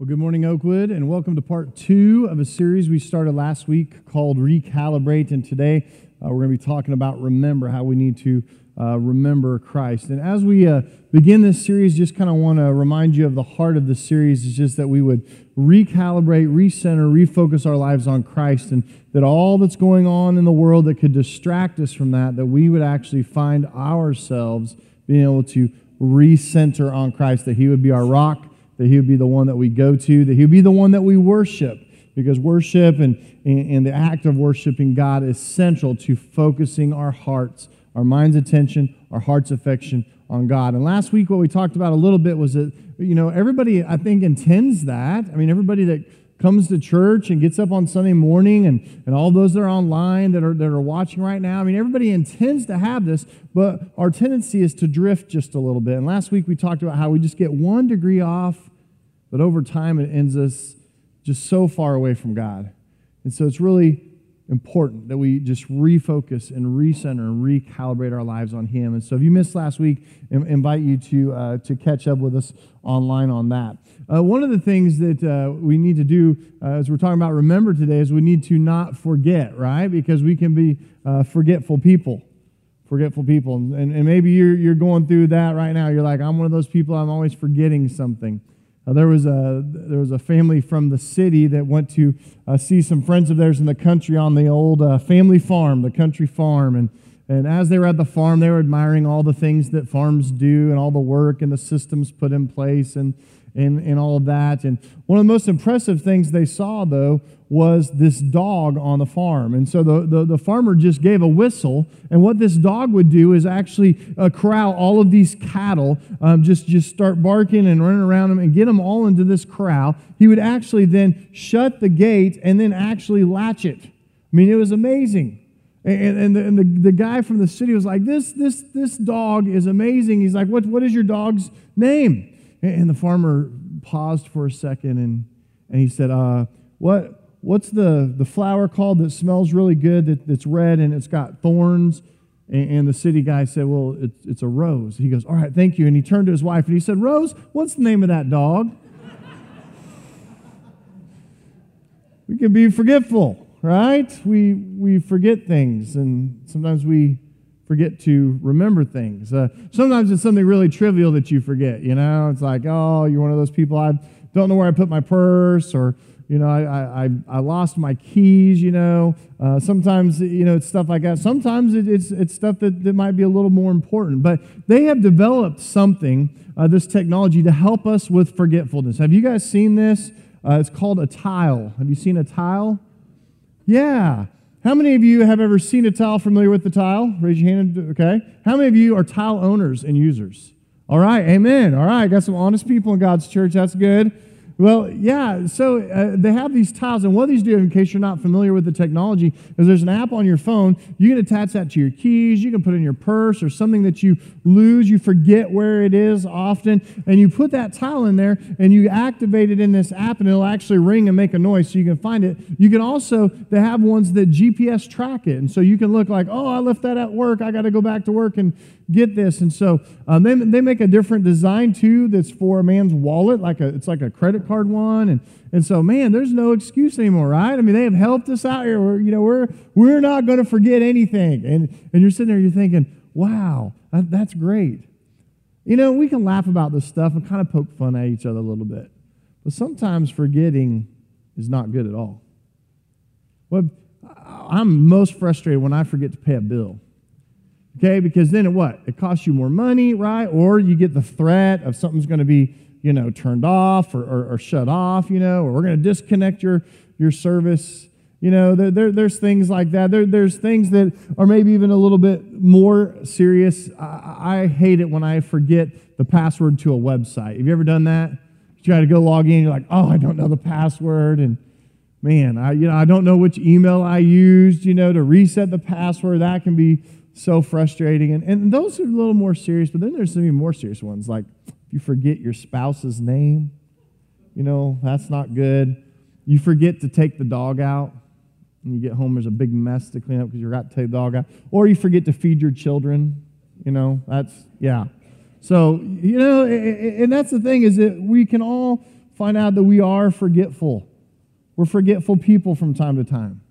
Well, good morning, Oakwood, and welcome to part two of a series we started last week called Recalibrate. And today uh, we're going to be talking about remember, how we need to uh, remember Christ. And as we uh, begin this series, just kind of want to remind you of the heart of the series is just that we would recalibrate, recenter, refocus our lives on Christ, and that all that's going on in the world that could distract us from that, that we would actually find ourselves being able to recenter on Christ, that He would be our rock that He would be the one that we go to, that He would be the one that we worship, because worship and, and, the act of worshiping God is central to focusing our hearts, our mind's attention, our heart's affection on God. And last week, what we talked about a little bit was that, you know, everybody, I think, intends that. I mean, everybody that comes to church and gets up on Sunday morning, and, and all those that are online that are, that are watching right now. I mean, everybody intends to have this, but our tendency is to drift just a little bit. And last week we talked about how we just get one degree off but over time, it ends us just so far away from God. And so it's really important that we just refocus and recenter and recalibrate our lives on Him. And so if you missed last week, I invite you to, uh, to catch up with us online on that. Uh, one of the things that uh, we need to do uh, as we're talking about remember today is we need to not forget, right? Because we can be uh, forgetful people. Forgetful people. And, and maybe you're, you're going through that right now. You're like, I'm one of those people, I'm always forgetting something. Uh, there, was a, there was a family from the city that went to uh, see some friends of theirs in the country on the old uh, family farm, the country farm. And, and as they were at the farm, they were admiring all the things that farms do and all the work and the systems put in place. And, and, and all of that. And one of the most impressive things they saw, though, was this dog on the farm. And so the, the, the farmer just gave a whistle. And what this dog would do is actually uh, corral all of these cattle, um, just, just start barking and running around them and get them all into this corral. He would actually then shut the gate and then actually latch it. I mean, it was amazing. And, and, the, and the, the guy from the city was like, this, this, this dog is amazing. He's like, what, what is your dog's name? And the farmer paused for a second and, and he said, uh, what, What's the, the flower called that smells really good, that, that's red and it's got thorns? And, and the city guy said, Well, it's, it's a rose. He goes, All right, thank you. And he turned to his wife and he said, Rose, what's the name of that dog? we can be forgetful, right? We, we forget things, and sometimes we forget to remember things. Uh, sometimes it's something really trivial that you forget, you know? It's like, oh, you're one of those people, I don't know where I put my purse, or, you know, I, I, I lost my keys, you know. Uh, sometimes, you know, it's stuff like that. Sometimes it, it's, it's stuff that, that might be a little more important. But they have developed something, uh, this technology, to help us with forgetfulness. Have you guys seen this? Uh, it's called a tile. Have you seen a tile? Yeah. How many of you have ever seen a tile, familiar with the tile? Raise your hand. Okay. How many of you are tile owners and users? All right. Amen. All right. Got some honest people in God's church. That's good. Well, yeah, so uh, they have these tiles, and what these do, in case you're not familiar with the technology, is there's an app on your phone. You can attach that to your keys, you can put in your purse, or something that you lose, you forget where it is often, and you put that tile in there, and you activate it in this app, and it'll actually ring and make a noise so you can find it. You can also, they have ones that GPS track it, and so you can look like, oh, I left that at work, I got to go back to work and get this. And so um, they, they make a different design too that's for a man's wallet, like a, it's like a credit card one. And, and so, man, there's no excuse anymore, right? I mean, they have helped us out here. We're, you know, we're, we're not going to forget anything. And, and you're sitting there, you're thinking, wow, that's great. You know, we can laugh about this stuff and kind of poke fun at each other a little bit. But sometimes forgetting is not good at all. Well, I'm most frustrated when I forget to pay a bill. Okay, because then it what? It costs you more money, right? Or you get the threat of something's going to be, you know, turned off or, or, or shut off, you know, or we're going to disconnect your, your service. You know, there, there, there's things like that. There, there's things that are maybe even a little bit more serious. I, I hate it when I forget the password to a website. Have you ever done that? You try to go log in, you're like, oh, I don't know the password. And man, I, you know, I don't know which email I used, you know, to reset the password. That can be so frustrating. And, and those are a little more serious, but then there's some even more serious ones, like if you forget your spouse's name, you know, that's not good. You forget to take the dog out, and you get home, there's a big mess to clean up because you forgot to take the dog out. Or you forget to feed your children, you know, that's, yeah. So, you know, and that's the thing is that we can all find out that we are forgetful. We're forgetful people from time to time.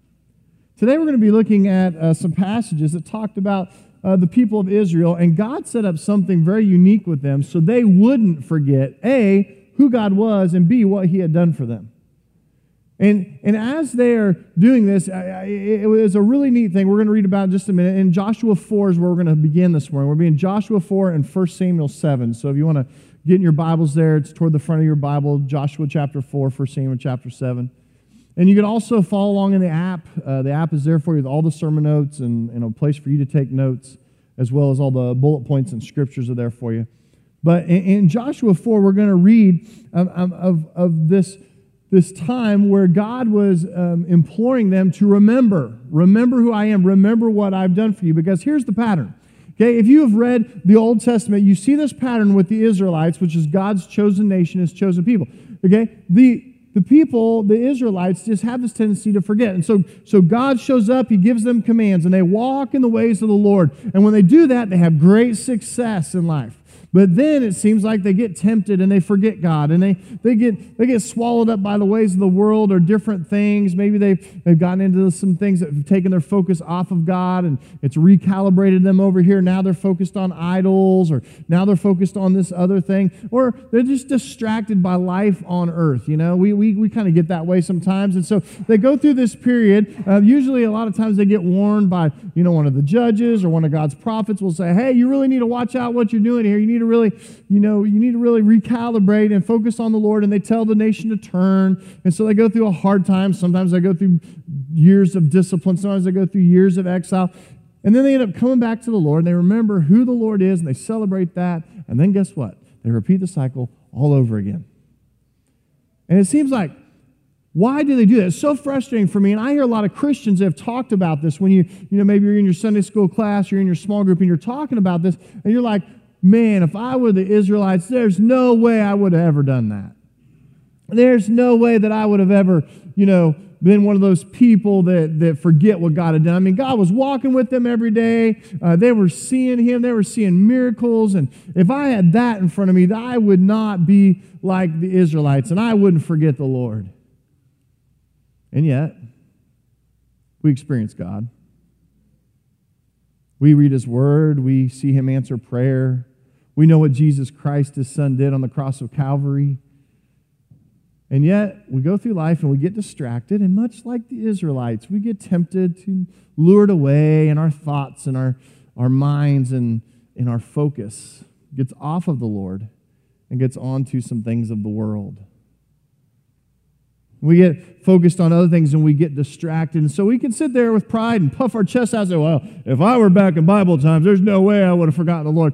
Today we're going to be looking at uh, some passages that talked about uh, the people of Israel, and God set up something very unique with them so they wouldn't forget A, who God was, and B, what He had done for them. And, and as they're doing this, it was a really neat thing. We're going to read about in just a minute. In Joshua 4 is where we're going to begin this morning. We're being Joshua 4 and 1 Samuel 7. So if you want to get in your Bibles there, it's toward the front of your Bible, Joshua chapter 4, 1 Samuel chapter 7. And you can also follow along in the app. Uh, the app is there for you with all the sermon notes and, and a place for you to take notes, as well as all the bullet points and scriptures are there for you. But in, in Joshua 4, we're going to read of, of, of this this time where God was um, imploring them to remember, remember who I am, remember what I've done for you. Because here's the pattern. Okay, if you have read the Old Testament, you see this pattern with the Israelites, which is God's chosen nation, his chosen people. Okay, the the people, the Israelites, just have this tendency to forget. And so, so God shows up, He gives them commands, and they walk in the ways of the Lord. And when they do that, they have great success in life. But then it seems like they get tempted and they forget God and they, they, get, they get swallowed up by the ways of the world or different things. Maybe they've, they've gotten into some things that have taken their focus off of God and it's recalibrated them over here. Now they're focused on idols or now they're focused on this other thing or they're just distracted by life on earth. You know, we, we, we kind of get that way sometimes. And so they go through this period. Uh, usually, a lot of times they get warned by, you know, one of the judges or one of God's prophets will say, hey, you really need to watch out what you're doing here. You need need to really, you know, you need to really recalibrate and focus on the Lord. And they tell the nation to turn. And so they go through a hard time. Sometimes they go through years of discipline. Sometimes they go through years of exile. And then they end up coming back to the Lord and they remember who the Lord is and they celebrate that. And then guess what? They repeat the cycle all over again. And it seems like, why do they do that? It's so frustrating for me. And I hear a lot of Christians that have talked about this when you, you know, maybe you're in your Sunday school class, you're in your small group, and you're talking about this, and you're like, man, if I were the Israelites, there's no way I would have ever done that. There's no way that I would have ever, you know, been one of those people that, that forget what God had done. I mean, God was walking with them every day. Uh, they were seeing Him, they were seeing miracles. And if I had that in front of me, I would not be like the Israelites and I wouldn't forget the Lord. And yet, we experience God. We read His Word, we see Him answer prayer, we know what Jesus Christ, his son, did on the cross of Calvary. And yet, we go through life and we get distracted, and much like the Israelites, we get tempted to lured away, and our thoughts and our, our minds and, and our focus gets off of the Lord and gets onto some things of the world. We get focused on other things and we get distracted. And so we can sit there with pride and puff our chest out and say, Well, if I were back in Bible times, there's no way I would have forgotten the Lord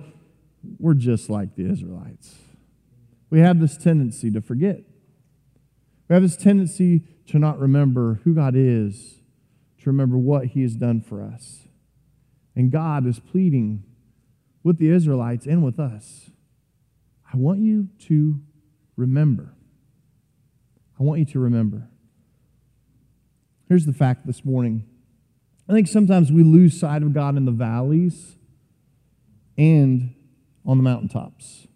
we're just like the Israelites. We have this tendency to forget. We have this tendency to not remember who God is, to remember what He has done for us. And God is pleading with the Israelites and with us I want you to remember. I want you to remember. Here's the fact this morning I think sometimes we lose sight of God in the valleys and on the mountaintops.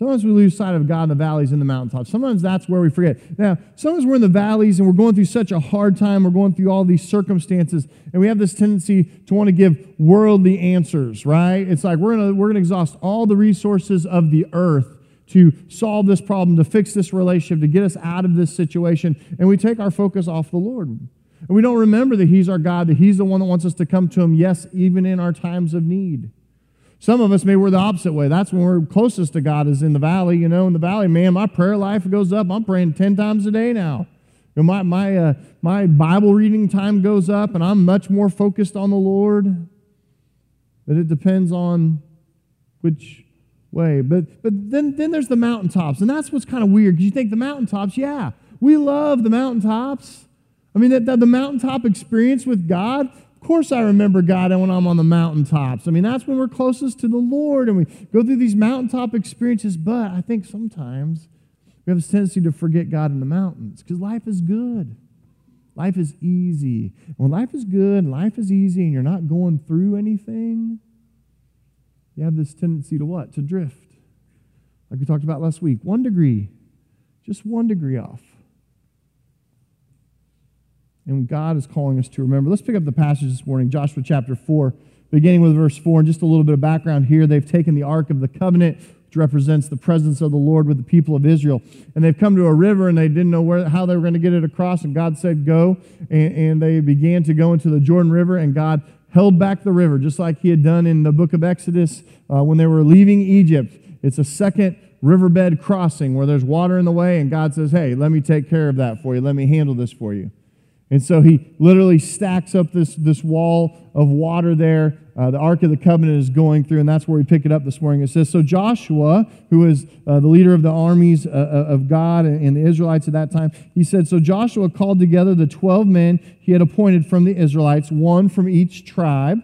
Sometimes we lose sight of God in the valleys and the mountaintops. Sometimes that's where we forget. Now, sometimes we're in the valleys and we're going through such a hard time. We're going through all these circumstances, and we have this tendency to want to give worldly answers, right? It's like we're going we're to exhaust all the resources of the earth to solve this problem, to fix this relationship, to get us out of this situation, and we take our focus off the Lord. And we don't remember that He's our God, that He's the one that wants us to come to Him, yes, even in our times of need. Some of us maybe we're the opposite way. That's when we're closest to God is in the valley. You know, in the valley, man, my prayer life goes up. I'm praying 10 times a day now. You know, my, my, uh, my Bible reading time goes up, and I'm much more focused on the Lord. But it depends on which way. But, but then, then there's the mountaintops, and that's what's kind of weird because you think the mountaintops, yeah, we love the mountaintops. I mean, that, the mountaintop experience with God, of course, I remember God when I'm on the mountaintops. I mean, that's when we're closest to the Lord and we go through these mountaintop experiences. But I think sometimes we have a tendency to forget God in the mountains because life is good. Life is easy. When life is good, life is easy, and you're not going through anything, you have this tendency to what? To drift. like we talked about last week, one degree, just one degree off. And God is calling us to remember. Let's pick up the passage this morning, Joshua chapter 4, beginning with verse 4, and just a little bit of background here. They've taken the Ark of the Covenant, which represents the presence of the Lord with the people of Israel, and they've come to a river and they didn't know where, how they were going to get it across, and God said, Go. And, and they began to go into the Jordan River, and God held back the river, just like he had done in the book of Exodus uh, when they were leaving Egypt. It's a second riverbed crossing where there's water in the way, and God says, Hey, let me take care of that for you. Let me handle this for you. And so he literally stacks up this, this wall of water there. Uh, the Ark of the Covenant is going through, and that's where we pick it up this morning. It says, So Joshua, who is uh, the leader of the armies uh, uh of God and the Israelites at that time, he said, So Joshua called together the 12 men he had appointed from the Israelites, one from each tribe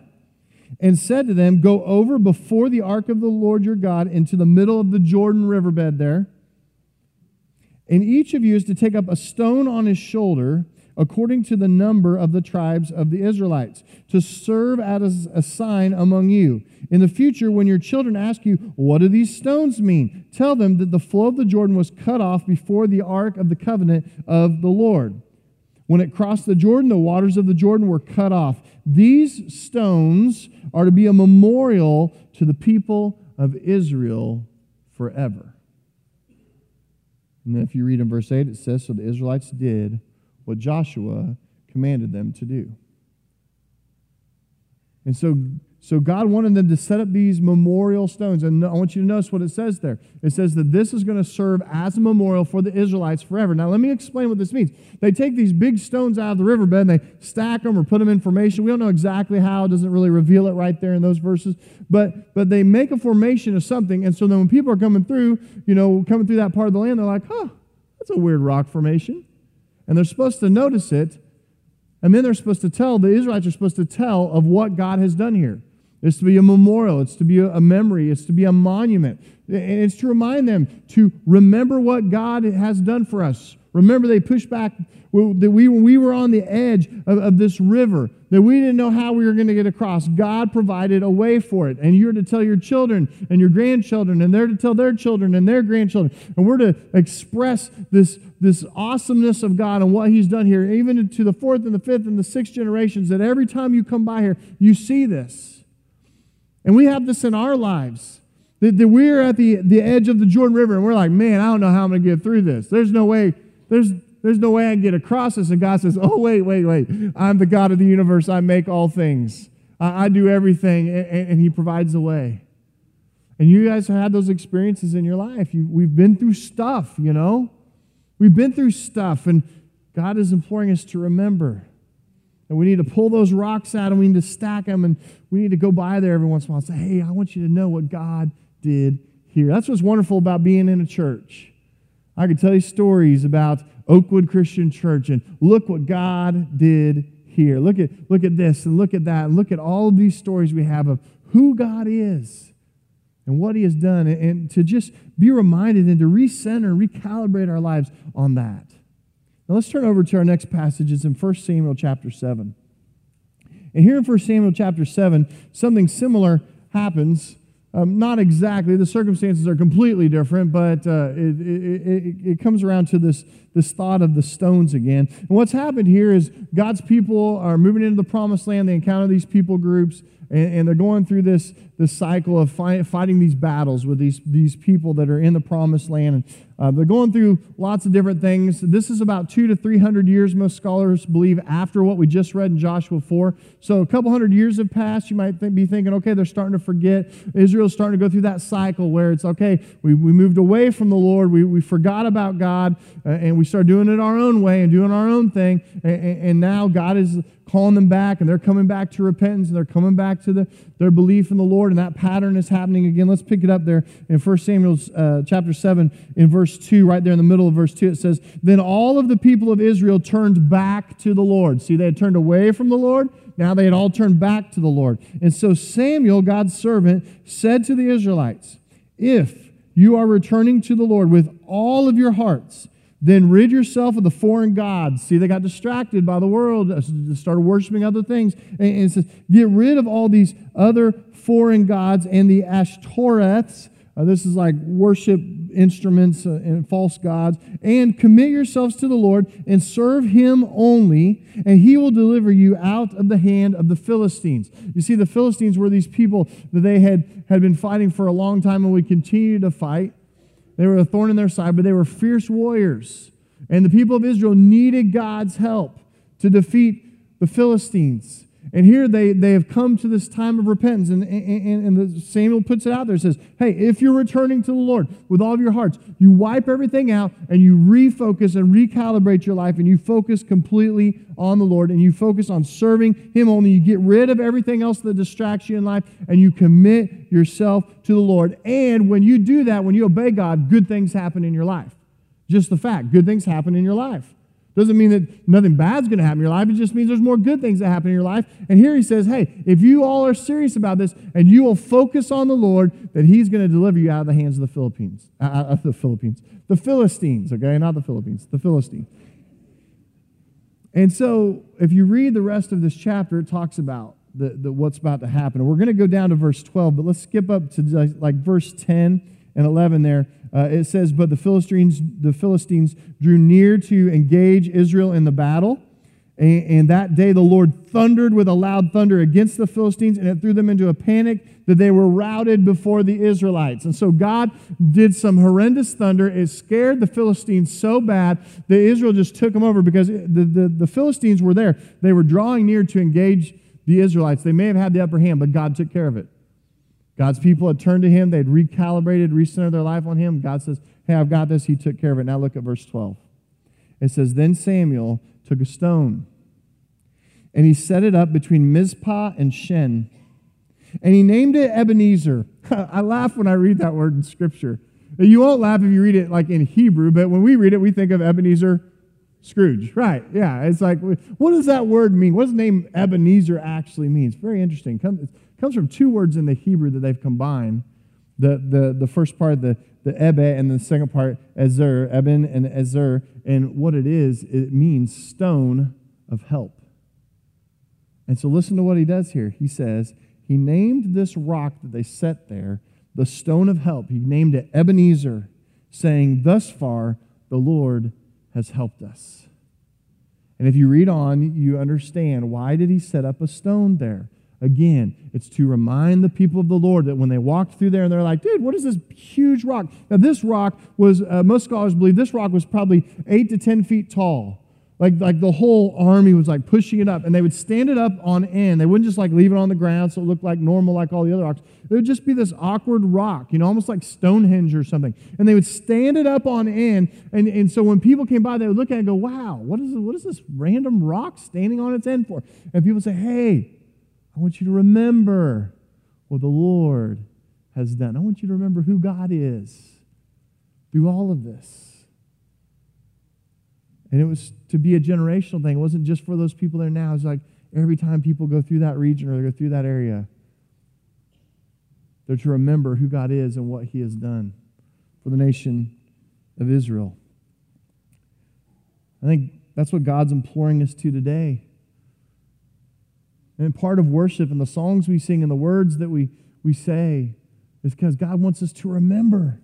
and said to them, Go over before the ark of the Lord your God into the middle of the Jordan riverbed there. And each of you is to take up a stone on his shoulder, according to the number of the tribes of the Israelites, to serve as a sign among you. In the future, when your children ask you, What do these stones mean? Tell them that the flow of the Jordan was cut off before the ark of the covenant of the Lord. When it crossed the Jordan, the waters of the Jordan were cut off. These stones are to be a memorial to the people of Israel forever. And then if you read in verse 8, it says, So the Israelites did what Joshua commanded them to do. And so so God wanted them to set up these memorial stones. And I want you to notice what it says there. It says that this is going to serve as a memorial for the Israelites forever. Now, let me explain what this means. They take these big stones out of the riverbed and they stack them or put them in formation. We don't know exactly how. It doesn't really reveal it right there in those verses. But, but they make a formation of something. And so then when people are coming through, you know, coming through that part of the land, they're like, huh, that's a weird rock formation. And they're supposed to notice it. And then they're supposed to tell, the Israelites are supposed to tell of what God has done here. It's to be a memorial. It's to be a memory. It's to be a monument. And it's to remind them to remember what God has done for us. Remember, they pushed back that we, we were on the edge of, of this river, that we didn't know how we were going to get across. God provided a way for it. And you're to tell your children and your grandchildren, and they're to tell their children and their grandchildren. And we're to express this, this awesomeness of God and what He's done here, even to the fourth and the fifth and the sixth generations, that every time you come by here, you see this. And we have this in our lives. That, that we're at the, the edge of the Jordan River and we're like, man, I don't know how I'm going to get through this. There's no way, there's, there's no way I can get across this. And God says, oh, wait, wait, wait. I'm the God of the universe. I make all things. I, I do everything, and, and, He provides the way. And you guys have had those experiences in your life. You, we've been through stuff, you know? We've been through stuff, and God is imploring us to remember. And we need to pull those rocks out and we need to stack them and we need to go by there every once in a while and say, hey, I want you to know what God did here. That's what's wonderful about being in a church. I could tell you stories about Oakwood Christian Church and look what God did here. Look at, look at this and look at that and look at all of these stories we have of who God is and what He has done and, and to just be reminded and to recenter, recalibrate our lives on that. Now let's turn over to our next passage. It's in 1 Samuel chapter 7. And here in 1 Samuel chapter 7, something similar happens. Um, not exactly, the circumstances are completely different, but uh, it, it, it, it, comes around to this, this thought of the stones again. And what's happened here is God's people are moving into the promised land. They encounter these people groups, and, and they're going through this, this cycle of fight, fighting these battles with these, these people that are in the promised land. And uh, they're going through lots of different things. This is about two to three hundred years, most scholars believe, after what we just read in Joshua 4. So a couple hundred years have passed. You might th- be thinking, okay, they're starting to forget. Israel's starting to go through that cycle where it's, okay, we, we moved away from the Lord. We, we forgot about God, uh, and we started doing it our own way and doing our own thing. And, and now God is calling them back, and they're coming back to repentance, and they're coming back to the, their belief in the Lord, and that pattern is happening again. Let's pick it up there in 1 Samuel uh, chapter 7 in verse 2, right there in the middle of verse 2. It says, Then all of the people of Israel turned back to the Lord. See, they had turned away from the Lord. Now they had all turned back to the Lord. And so Samuel, God's servant, said to the Israelites, If you are returning to the Lord with all of your hearts, then rid yourself of the foreign gods. See, they got distracted by the world, uh, started worshiping other things. And it says, get rid of all these other foreign gods and the Ashtoreths Uh, this is like worship instruments uh, and false gods. And commit yourselves to the Lord and serve him only, and he will deliver you out of the hand of the Philistines. You see, the Philistines were these people that they had, had been fighting for a long time and would continue to fight. They were a thorn in their side, but they were fierce warriors. And the people of Israel needed God's help to defeat the Philistines. And here they, they have come to this time of repentance. And, and, and Samuel puts it out there. says, Hey, if you're returning to the Lord with all of your hearts, you wipe everything out and you refocus and recalibrate your life and you focus completely on the Lord and you focus on serving Him only. You get rid of everything else that distracts you in life and you commit yourself to the Lord. And when you do that, when you obey God, good things happen in your life. Just the fact, good things happen in your life. Doesn't mean that nothing bad's going to happen in your life. It just means there's more good things that happen in your life. And here he says, hey, if you all are serious about this and you will focus on the Lord, that he's going to deliver you out of the hands of the Philippines. Uh, uh, the Philippines. The Philistines, okay? Not the Philippines, the Philistines. And so if you read the rest of this chapter, it talks about the, the, what's about to happen. We're going to go down to verse 12, but let's skip up to like verse 10 and 11 there. Uh, it says, But the Philistines, the Philistines drew near to engage Israel in the battle. And, and that day the Lord thundered with a loud thunder against the Philistines, and it threw them into a panic that they were routed before the Israelites. And so God did some horrendous thunder. It scared the Philistines so bad that Israel just took them over because the, the, the Philistines were there. They were drawing near to engage the Israelites. They may have had the upper hand, but God took care of it. God's people had turned to him. They'd recalibrated, recentered their life on him. God says, Hey, I've got this. He took care of it. Now look at verse 12. It says, Then Samuel took a stone and he set it up between Mizpah and Shen. And he named it Ebenezer. I laugh when I read that word in Scripture. You won't laugh if you read it like in Hebrew, but when we read it, we think of Ebenezer Scrooge. Right. Yeah. It's like, what does that word mean? What does the name Ebenezer actually mean? It's very interesting. It comes from two words in the Hebrew that they've combined. The, the, the first part, the, the Ebe, and the second part, Ezer, Eben and Ezer. And what it is, it means stone of help. And so listen to what he does here. He says, He named this rock that they set there the stone of help. He named it Ebenezer, saying, Thus far the Lord has helped us. And if you read on, you understand why did he set up a stone there? Again, it's to remind the people of the Lord that when they walked through there and they're like, dude, what is this huge rock? Now, this rock was, uh, most scholars believe this rock was probably eight to 10 feet tall. Like, like the whole army was like pushing it up, and they would stand it up on end. They wouldn't just like leave it on the ground so it looked like normal, like all the other rocks. It would just be this awkward rock, you know, almost like Stonehenge or something. And they would stand it up on end, and, and so when people came by, they would look at it and go, "Wow, what is what is this random rock standing on its end for?" And people say, "Hey, I want you to remember what the Lord has done. I want you to remember who God is through all of this." And it was to be a generational thing. It wasn't just for those people there now. It's like every time people go through that region or they go through that area, they're to remember who God is and what He has done for the nation of Israel. I think that's what God's imploring us to today. And part of worship and the songs we sing and the words that we, we say is because God wants us to remember.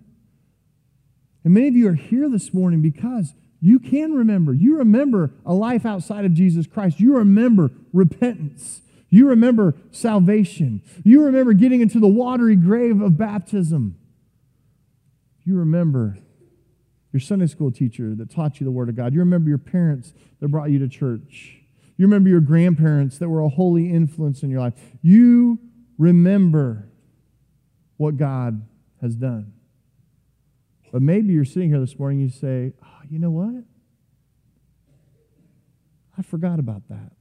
And many of you are here this morning because you can remember. You remember a life outside of Jesus Christ. You remember repentance. You remember salvation. You remember getting into the watery grave of baptism. You remember your Sunday school teacher that taught you the Word of God. You remember your parents that brought you to church. You remember your grandparents that were a holy influence in your life. You remember what God has done. But maybe you're sitting here this morning, you say, ah, you know what? I forgot about that.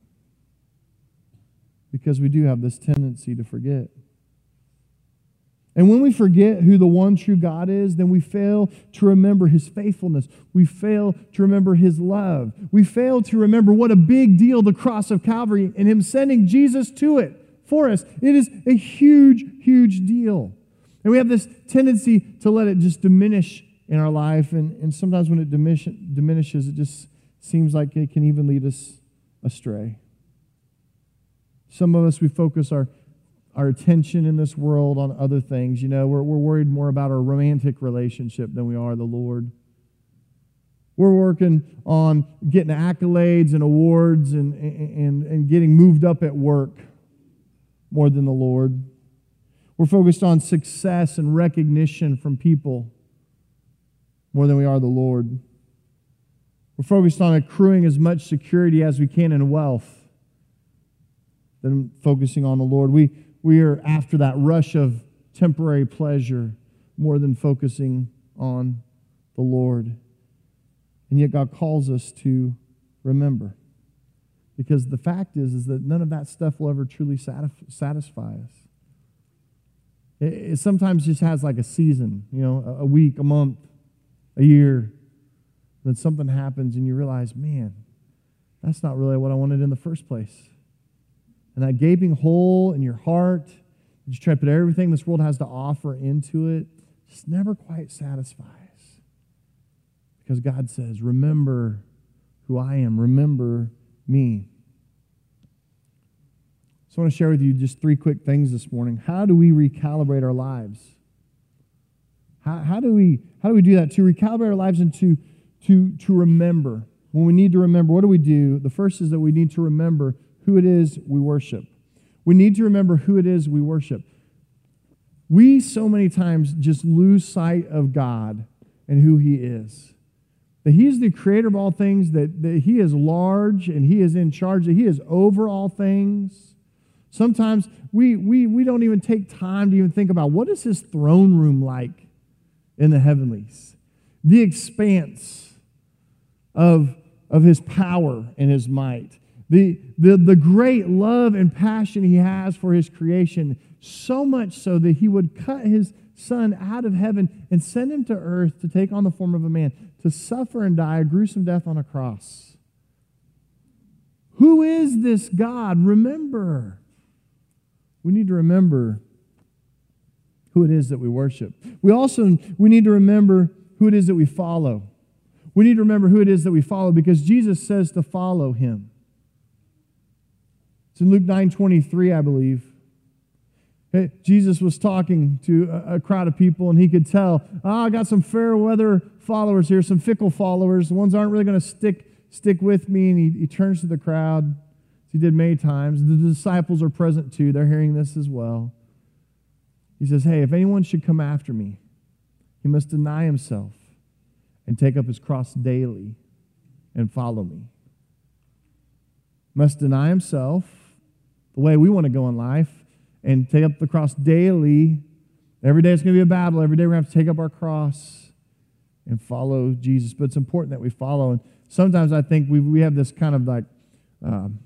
Because we do have this tendency to forget. And when we forget who the one true God is, then we fail to remember his faithfulness. We fail to remember his love. We fail to remember what a big deal the cross of Calvary and him sending Jesus to it for us. It is a huge, huge deal. And we have this tendency to let it just diminish in our life. And, and sometimes when it diminish, diminishes, it just seems like it can even lead us astray. Some of us, we focus our, our attention in this world on other things. You know, we're, we're worried more about our romantic relationship than we are the Lord. We're working on getting accolades and awards and, and, and getting moved up at work more than the Lord. We're focused on success and recognition from people more than we are the Lord. We're focused on accruing as much security as we can in wealth than focusing on the Lord. We, we are after that rush of temporary pleasure more than focusing on the Lord. And yet God calls us to remember. Because the fact is, is that none of that stuff will ever truly satisfy us. It, it sometimes just has like a season, you know, a week, a month, a year. Then something happens and you realize, man, that's not really what I wanted in the first place. And that gaping hole in your heart, you try to put everything this world has to offer into it, just never quite satisfies. Because God says, remember who I am, remember me. So I want to share with you just three quick things this morning. How do we recalibrate our lives? How, how, do, we, how do we do that? To recalibrate our lives and to, to, to remember. When we need to remember, what do we do? The first is that we need to remember who it is we worship. We need to remember who it is we worship. We so many times just lose sight of God and who He is. That He is the creator of all things, that, that He is large and He is in charge, that He is over all things. Sometimes we, we, we don't even take time to even think about what is His throne room like in the heavenlies? The expanse of, of His power and His might the, the, the great love and passion he has for his creation, so much so that he would cut his son out of heaven and send him to earth to take on the form of a man, to suffer and die a gruesome death on a cross. Who is this God? Remember. We need to remember who it is that we worship. We also we need to remember who it is that we follow. We need to remember who it is that we follow because Jesus says to follow him. In Luke 9 23, I believe. Eh, Jesus was talking to a crowd of people, and he could tell, oh, I got some fair weather followers here, some fickle followers. The ones aren't really going to stick, stick with me. And he, he turns to the crowd, as he did many times. The disciples are present too, they're hearing this as well. He says, Hey, if anyone should come after me, he must deny himself and take up his cross daily and follow me. Must deny himself the way we want to go in life and take up the cross daily. Every day it's going to be a battle. Every day we're going to have to take up our cross and follow Jesus. But it's important that we follow. And sometimes I think we, we have this kind of like um,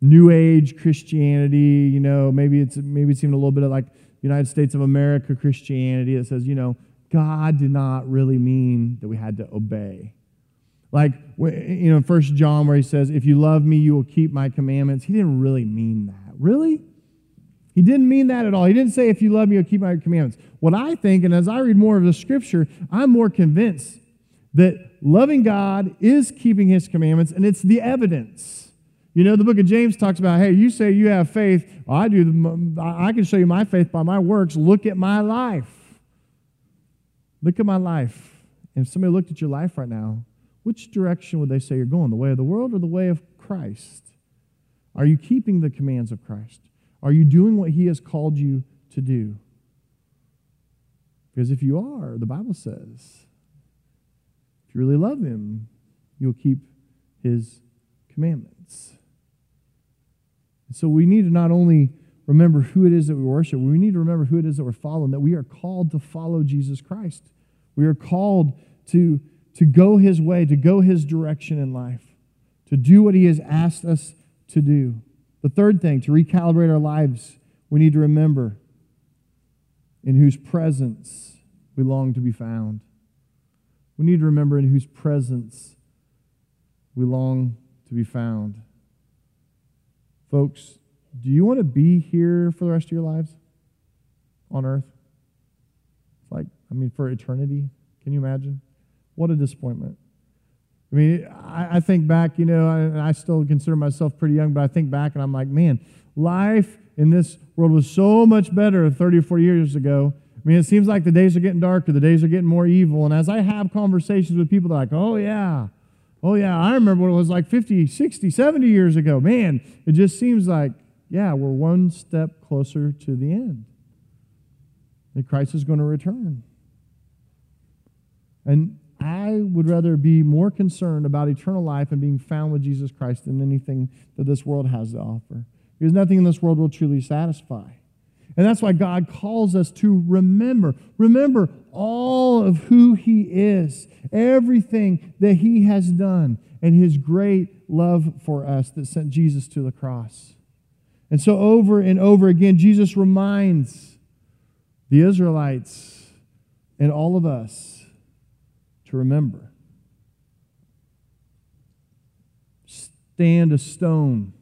new age Christianity. You know, maybe it's maybe it's even a little bit of like United States of America Christianity that says, you know, God did not really mean that we had to obey. Like, you know, First John, where he says, If you love me, you will keep my commandments. He didn't really mean that. Really? He didn't mean that at all. He didn't say, If you love me, you'll keep my commandments. What I think, and as I read more of the scripture, I'm more convinced that loving God is keeping his commandments, and it's the evidence. You know, the book of James talks about, hey, you say you have faith. Well, I do. I can show you my faith by my works. Look at my life. Look at my life. And if somebody looked at your life right now, which direction would they say you're going? The way of the world or the way of Christ? Are you keeping the commands of Christ? Are you doing what He has called you to do? Because if you are, the Bible says, if you really love Him, you'll keep His commandments. And so we need to not only remember who it is that we worship, we need to remember who it is that we're following, that we are called to follow Jesus Christ. We are called to to go his way, to go his direction in life, to do what he has asked us to do. The third thing, to recalibrate our lives, we need to remember in whose presence we long to be found. We need to remember in whose presence we long to be found. Folks, do you want to be here for the rest of your lives on earth? Like, I mean, for eternity? Can you imagine? What a disappointment. I mean, I, I think back, you know, I, I still consider myself pretty young, but I think back and I'm like, man, life in this world was so much better 30 or 40 years ago. I mean, it seems like the days are getting darker, the days are getting more evil. And as I have conversations with people, they're like, oh, yeah, oh, yeah, I remember what it was like 50, 60, 70 years ago. Man, it just seems like, yeah, we're one step closer to the end. That Christ is going to return. And I would rather be more concerned about eternal life and being found with Jesus Christ than anything that this world has to offer. Because nothing in this world will truly satisfy. And that's why God calls us to remember. Remember all of who He is, everything that He has done, and His great love for us that sent Jesus to the cross. And so, over and over again, Jesus reminds the Israelites and all of us to remember. Stand a stone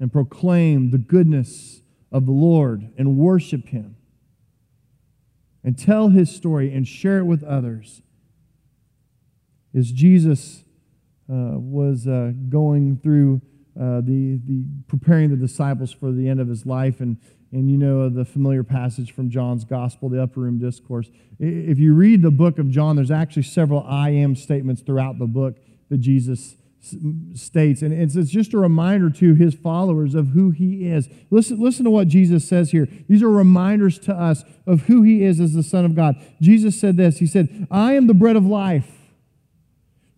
and proclaim the goodness of the Lord and worship Him and tell His story and share it with others. As Jesus uh, was uh, going through uh, the, the preparing the disciples for the end of his life, and, and you know the familiar passage from John's Gospel, the Upper Room Discourse. If you read the book of John, there's actually several I am statements throughout the book that Jesus states. And it's, just a reminder to his followers of who he is. Listen, listen to what Jesus says here. These are reminders to us of who he is as the Son of God. Jesus said this He said, I am the bread of life.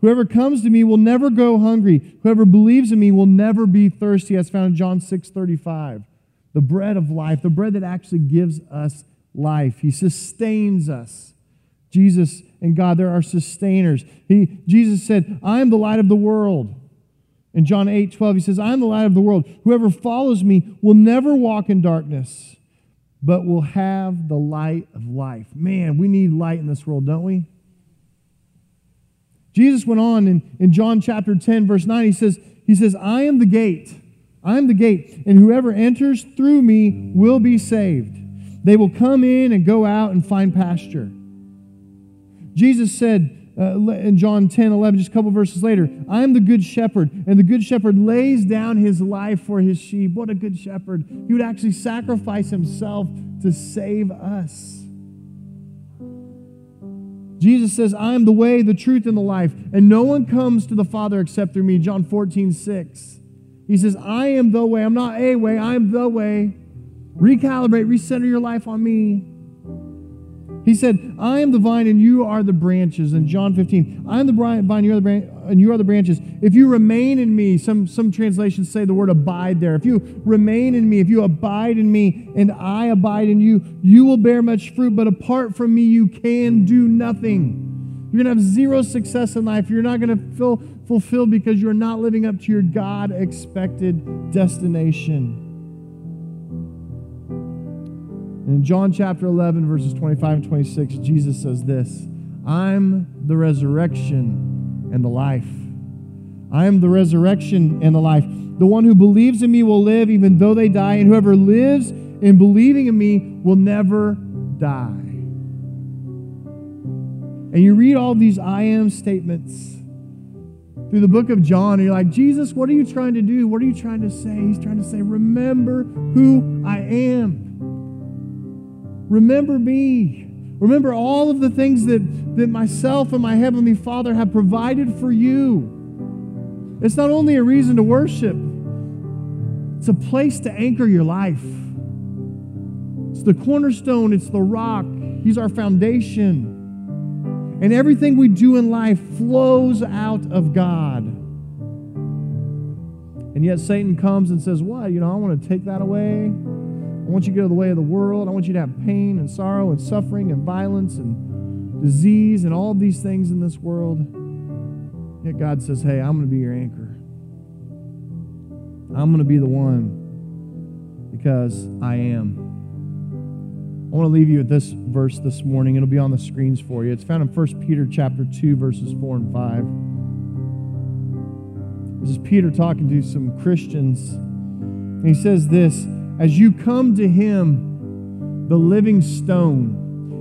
Whoever comes to me will never go hungry. Whoever believes in me will never be thirsty. That's found in John 6 35. The bread of life, the bread that actually gives us life. He sustains us. Jesus and God, there are sustainers. He, Jesus said, I am the light of the world. In John 8 12, he says, I am the light of the world. Whoever follows me will never walk in darkness, but will have the light of life. Man, we need light in this world, don't we? Jesus went on in, in John chapter 10, verse 9, he says, he says, I am the gate. I am the gate, and whoever enters through me will be saved. They will come in and go out and find pasture. Jesus said uh, in John 10 11, just a couple verses later, I am the good shepherd, and the good shepherd lays down his life for his sheep. What a good shepherd. He would actually sacrifice himself to save us. Jesus says, I am the way, the truth, and the life, and no one comes to the Father except through me. John 14, 6. He says, I am the way. I'm not a way, I am the way. Recalibrate, recenter your life on me. He said, I am the vine and you are the branches. In John 15, I am the vine, you are the branch, and you are the branches. If you remain in me, some, some translations say the word abide there. If you remain in me, if you abide in me and I abide in you, you will bear much fruit, but apart from me, you can do nothing. You're going to have zero success in life. You're not going to feel fulfilled because you're not living up to your God expected destination. In John chapter 11, verses 25 and 26, Jesus says this I'm the resurrection and the life. I am the resurrection and the life. The one who believes in me will live even though they die, and whoever lives in believing in me will never die. And you read all these I am statements through the book of John, and you're like, Jesus, what are you trying to do? What are you trying to say? He's trying to say, Remember who I am. Remember me. Remember all of the things that, that myself and my Heavenly Father have provided for you. It's not only a reason to worship, it's a place to anchor your life. It's the cornerstone, it's the rock. He's our foundation. And everything we do in life flows out of God. And yet Satan comes and says, What? You know, I want to take that away. I want you to go the way of the world. I want you to have pain and sorrow and suffering and violence and disease and all these things in this world. Yet God says, Hey, I'm going to be your anchor. I'm going to be the one because I am. I want to leave you with this verse this morning. It'll be on the screens for you. It's found in 1 Peter chapter 2, verses 4 and 5. This is Peter talking to some Christians. And he says this as you come to Him, the living stone,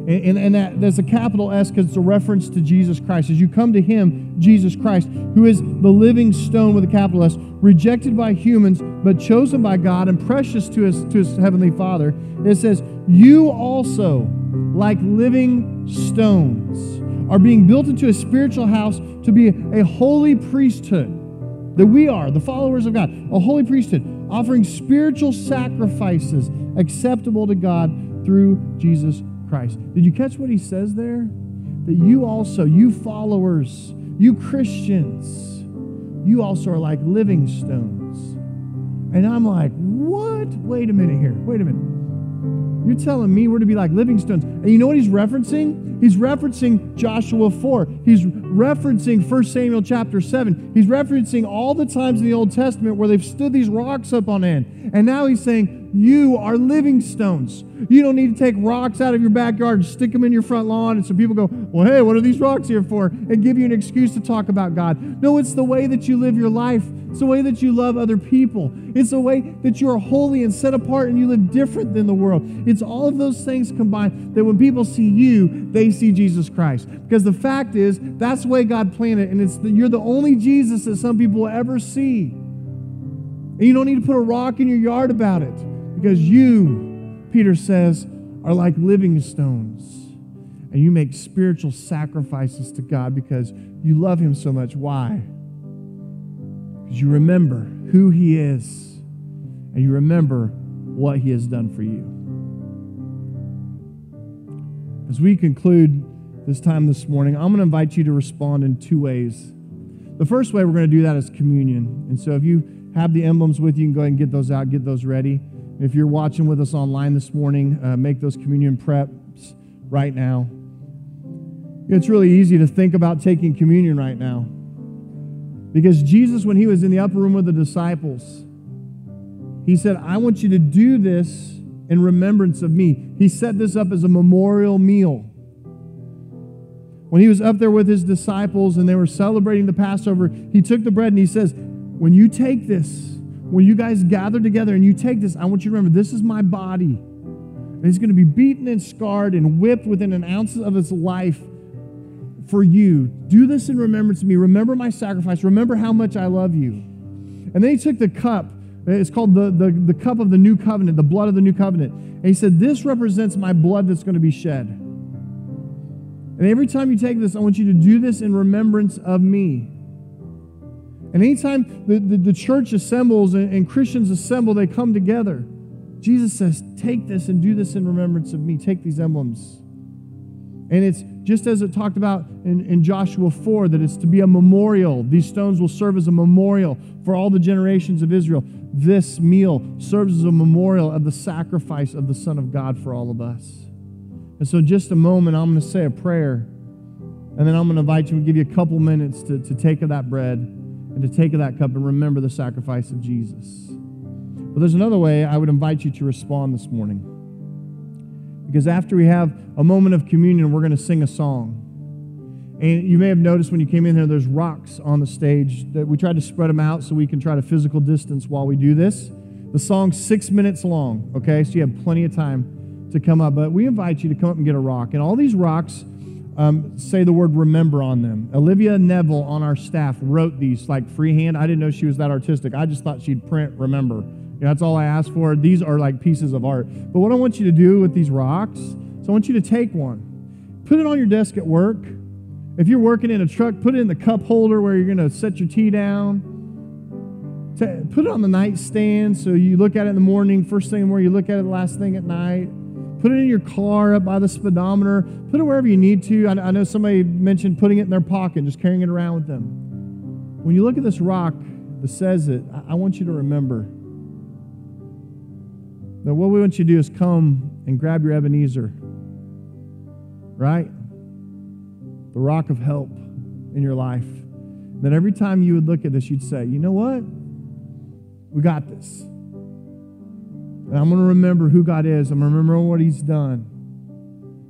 And, and, that, there's a capital S because it's a reference to Jesus Christ. As you come to Him, Jesus Christ, who is the living stone with a capital S, rejected by humans, but chosen by God and precious to His, to his Heavenly Father, it says, You also, like living stones, are being built into a spiritual house to be a holy priesthood. That we are, the followers of God, a holy priesthood, offering spiritual sacrifices acceptable to God through Jesus Christ. Did you catch what he says there? That you also, you followers, you Christians, you also are like living stones. And I'm like, what? Wait a minute here. Wait a minute. You're telling me we're to be like living stones. And you know what he's referencing? He's referencing Joshua 4. He's referencing 1 Samuel chapter 7. He's referencing all the times in the Old Testament where they've stood these rocks up on end. And now he's saying, You are living stones. You don't need to take rocks out of your backyard and stick them in your front lawn. And so people go, Well, hey, what are these rocks here for? And give you an excuse to talk about God. No, it's the way that you live your life. It's the way that you love other people. It's the way that you are holy and set apart and you live different than the world. It's all of those things combined that when people see you, they see Jesus Christ. Because the fact is, that's the way God planned it, and it's the, you're the only Jesus that some people will ever see. And you don't need to put a rock in your yard about it because you, Peter says, are like living stones. And you make spiritual sacrifices to God because you love Him so much. Why? Because you remember who He is and you remember what He has done for you. As we conclude this time this morning, I'm going to invite you to respond in two ways. The first way we're going to do that is communion. And so if you have the emblems with you, you can go ahead and get those out, get those ready. If you're watching with us online this morning, uh, make those communion preps right now. It's really easy to think about taking communion right now. Because Jesus, when he was in the upper room with the disciples, he said, I want you to do this in remembrance of me. He set this up as a memorial meal. When he was up there with his disciples and they were celebrating the Passover, he took the bread and he says, When you take this, when you guys gather together and you take this, I want you to remember this is my body. And he's going to be beaten and scarred and whipped within an ounce of his life for you. Do this in remembrance of me. Remember my sacrifice. Remember how much I love you. And then he took the cup. It's called the, the, the cup of the new covenant, the blood of the new covenant. And he said, This represents my blood that's going to be shed. And every time you take this, I want you to do this in remembrance of me. And anytime the, the, the church assembles and, and Christians assemble, they come together. Jesus says, Take this and do this in remembrance of me. Take these emblems. And it's just as it talked about in, in, Joshua 4 that it's to be a memorial. These stones will serve as a memorial for all the generations of Israel. This meal serves as a memorial of the sacrifice of the Son of God for all of us. And so, in just a moment, I'm going to say a prayer. And then I'm going to invite you and give you a couple minutes to, to take of that bread and to take of that cup and remember the sacrifice of Jesus. But there's another way I would invite you to respond this morning. Because after we have a moment of communion, we're going to sing a song. And you may have noticed when you came in here, there's rocks on the stage that we tried to spread them out so we can try to physical distance while we do this. The song's six minutes long, okay? So you have plenty of time to come up. But we invite you to come up and get a rock. And all these rocks um, say the word remember on them. Olivia Neville on our staff wrote these like freehand. I didn't know she was that artistic. I just thought she'd print remember. That's all I asked for. These are like pieces of art. But what I want you to do with these rocks is I want you to take one, put it on your desk at work. If you're working in a truck, put it in the cup holder where you're going to set your tea down. Put it on the nightstand so you look at it in the morning, first thing morning, you look at it last thing at night. Put it in your car up by the speedometer. Put it wherever you need to. I, I know somebody mentioned putting it in their pocket, just carrying it around with them. When you look at this rock that says it, I, I want you to remember that what we want you to do is come and grab your Ebenezer, right? The rock of help in your life. That every time you would look at this, you'd say, you know what? We got this. And I'm going to remember who God is. I'm going to remember what He's done.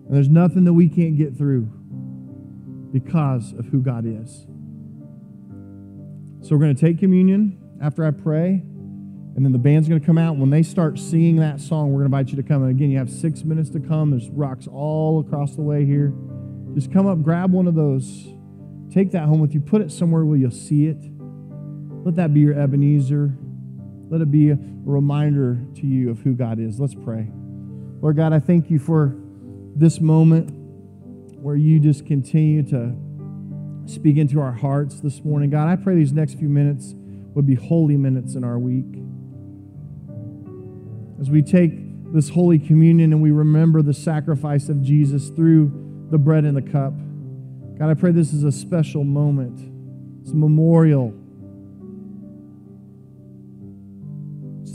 And there's nothing that we can't get through because of who God is. So we're going to take communion after I pray. And then the band's going to come out. When they start singing that song, we're going to invite you to come. And again, you have six minutes to come. There's rocks all across the way here. Just come up, grab one of those. Take that home with you. Put it somewhere where you'll see it. Let that be your Ebenezer. Let it be a reminder to you of who God is. Let's pray. Lord God, I thank you for this moment where you just continue to speak into our hearts this morning. God, I pray these next few minutes would be holy minutes in our week. As we take this Holy Communion and we remember the sacrifice of Jesus through the bread and the cup, God, I pray this is a special moment. It's a memorial.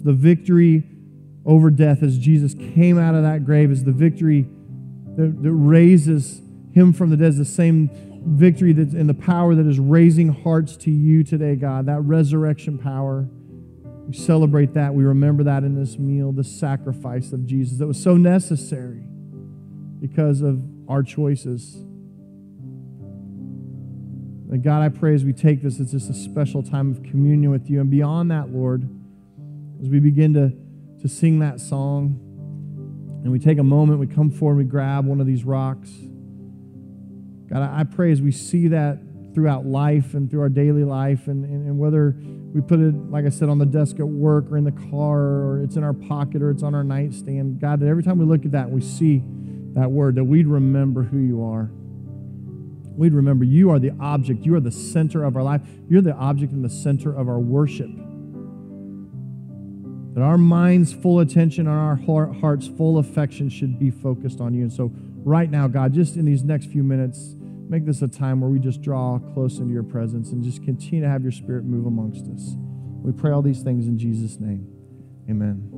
The victory over death as Jesus came out of that grave, is the victory that, that raises him from the dead, is the same victory that's in the power that is raising hearts to you today, God, that resurrection power. We celebrate that. We remember that in this meal, the sacrifice of Jesus that was so necessary because of our choices. And God, I pray as we take this, it's just a special time of communion with you. And beyond that, Lord, as we begin to, to sing that song, and we take a moment, we come forward, we grab one of these rocks. God, I pray as we see that throughout life and through our daily life, and, and, and, whether we put it, like I said, on the desk at work or in the car or it's in our pocket or it's on our nightstand, God, that every time we look at that, and we see that word, that we'd remember who you are. We'd remember you are the object, you are the center of our life, you're the object and the center of our worship. That our mind's full attention and our heart's full affection should be focused on you. And so, right now, God, just in these next few minutes, make this a time where we just draw close into your presence and just continue to have your spirit move amongst us. We pray all these things in Jesus' name. Amen.